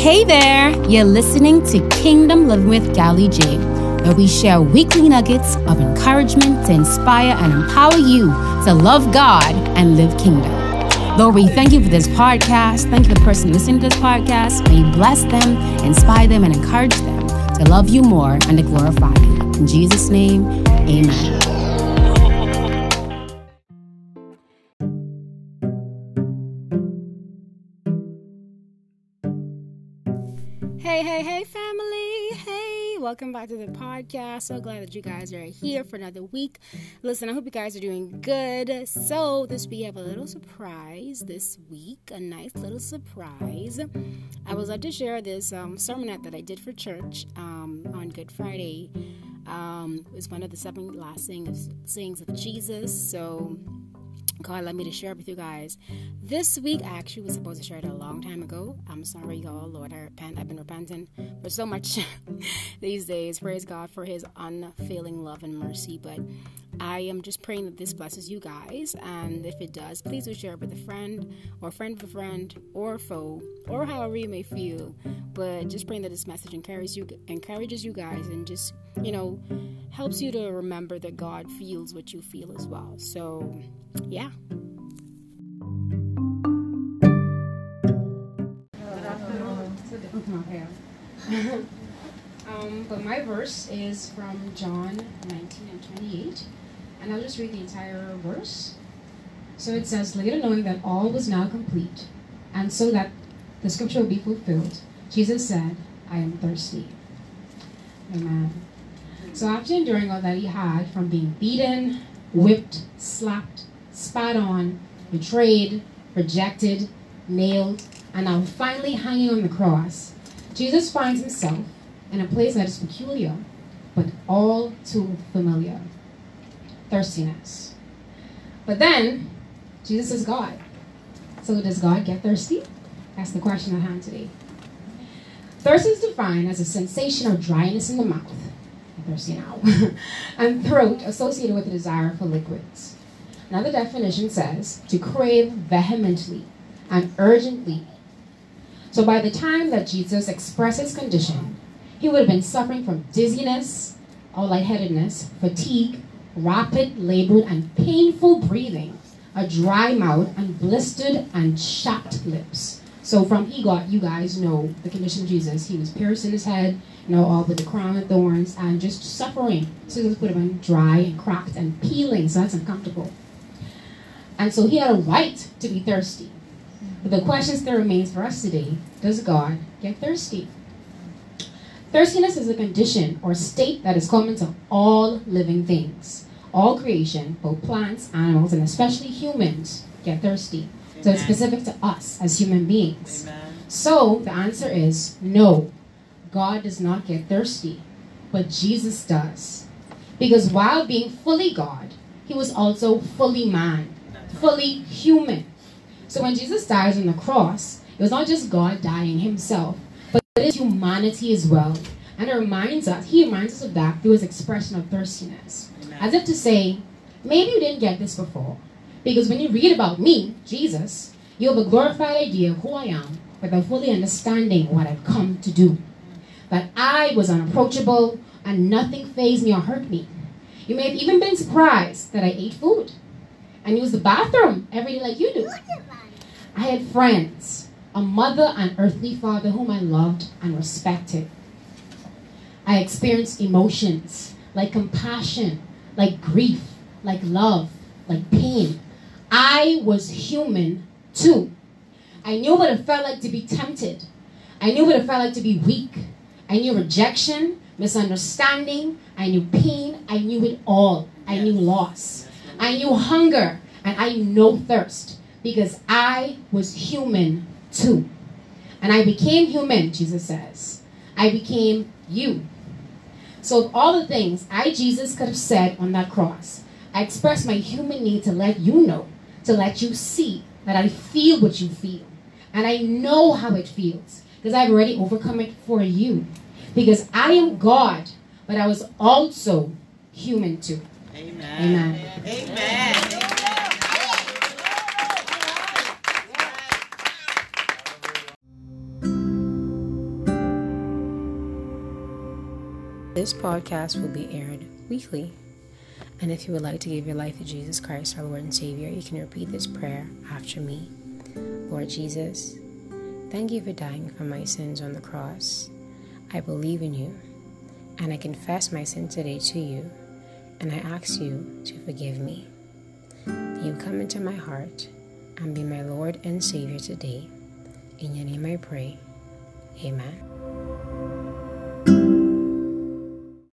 Hey there! You're listening to Kingdom Living with Gally J, where we share weekly nuggets of encouragement to inspire and empower you to love God and live kingdom. Lord, we thank you for this podcast. Thank you for the person listening to this podcast. May you bless them, inspire them, and encourage them to love you more and to glorify you. In Jesus' name, amen. Hey, hey, hey, family. Hey, welcome back to the podcast. So glad that you guys are here for another week. Listen, I hope you guys are doing good. So, this week we have a little surprise this week, a nice little surprise. I was about to share this um, sermonette that I did for church um, on Good Friday. Um, it was one of the seven last sayings, sayings of Jesus. So, God let me to share with you guys. This week, I actually was supposed to share it a long time ago. I'm sorry, y'all. Lord, I repent. I've been repenting for so much these days. Praise God for His unfailing love and mercy. But I am just praying that this blesses you guys. And if it does, please do share it with a friend or friend of a friend or a foe or however you may feel. But just praying that this message encourages you, encourages you guys, and just you know helps you to remember that God feels what you feel as well. So yeah. um, but my verse is from John 19 and 28, and I'll just read the entire verse. So it says, Later knowing that all was now complete, and so that the scripture will be fulfilled, Jesus said, I am thirsty. Amen. So after enduring all that he had from being beaten, whipped, slapped, spat on, betrayed, rejected, nailed, and now finally hanging on the cross, Jesus finds himself in a place that is peculiar, but all too familiar thirstiness. But then, Jesus is God. So does God get thirsty? That's the question at hand today. Thirst is defined as a sensation of dryness in the mouth, I'm thirsty now, and throat associated with a desire for liquids. Another definition says to crave vehemently and urgently. So by the time that Jesus expressed his condition, he would have been suffering from dizziness or lightheadedness, fatigue, rapid, labored, and painful breathing, a dry mouth, and blistered and chapped lips. So from EGOT, you guys know the condition of Jesus. He was pierced in his head, you know, all the crown of thorns, and just suffering. So this would have been dry and cracked and peeling, so that's uncomfortable. And so he had a right to be thirsty. But the question still remains for us today Does God get thirsty? Thirstiness is a condition or state that is common to all living things. All creation, both plants, animals, and especially humans, get thirsty. Amen. So it's specific to us as human beings. Amen. So the answer is no. God does not get thirsty, but Jesus does. Because while being fully God, he was also fully man fully human. So when Jesus dies on the cross, it was not just God dying himself, but it is humanity as well. And it reminds us, he reminds us of that through his expression of thirstiness. Amen. As if to say, maybe you didn't get this before. Because when you read about me, Jesus, you have a glorified idea of who I am without fully understanding what I've come to do. That I was unapproachable and nothing fazed me or hurt me. You may have even been surprised that I ate food and used the bathroom every day like you do. I had friends, a mother and earthly father whom I loved and respected. I experienced emotions like compassion, like grief, like love, like pain. I was human too. I knew what it felt like to be tempted. I knew what it felt like to be weak. I knew rejection, misunderstanding. I knew pain. I knew it all. I knew loss. I knew hunger and I know thirst because I was human too. And I became human, Jesus says. I became you. So, of all the things I, Jesus, could have said on that cross, I expressed my human need to let you know, to let you see that I feel what you feel. And I know how it feels because I've already overcome it for you. Because I am God, but I was also human too. Amen. Amen. Amen. This podcast will be aired weekly. And if you would like to give your life to Jesus Christ, our Lord and Savior, you can repeat this prayer after me. Lord Jesus, thank you for dying for my sins on the cross. I believe in you, and I confess my sin today to you, and I ask you to forgive me. You come into my heart and be my Lord and Savior today. In your name I pray. Amen.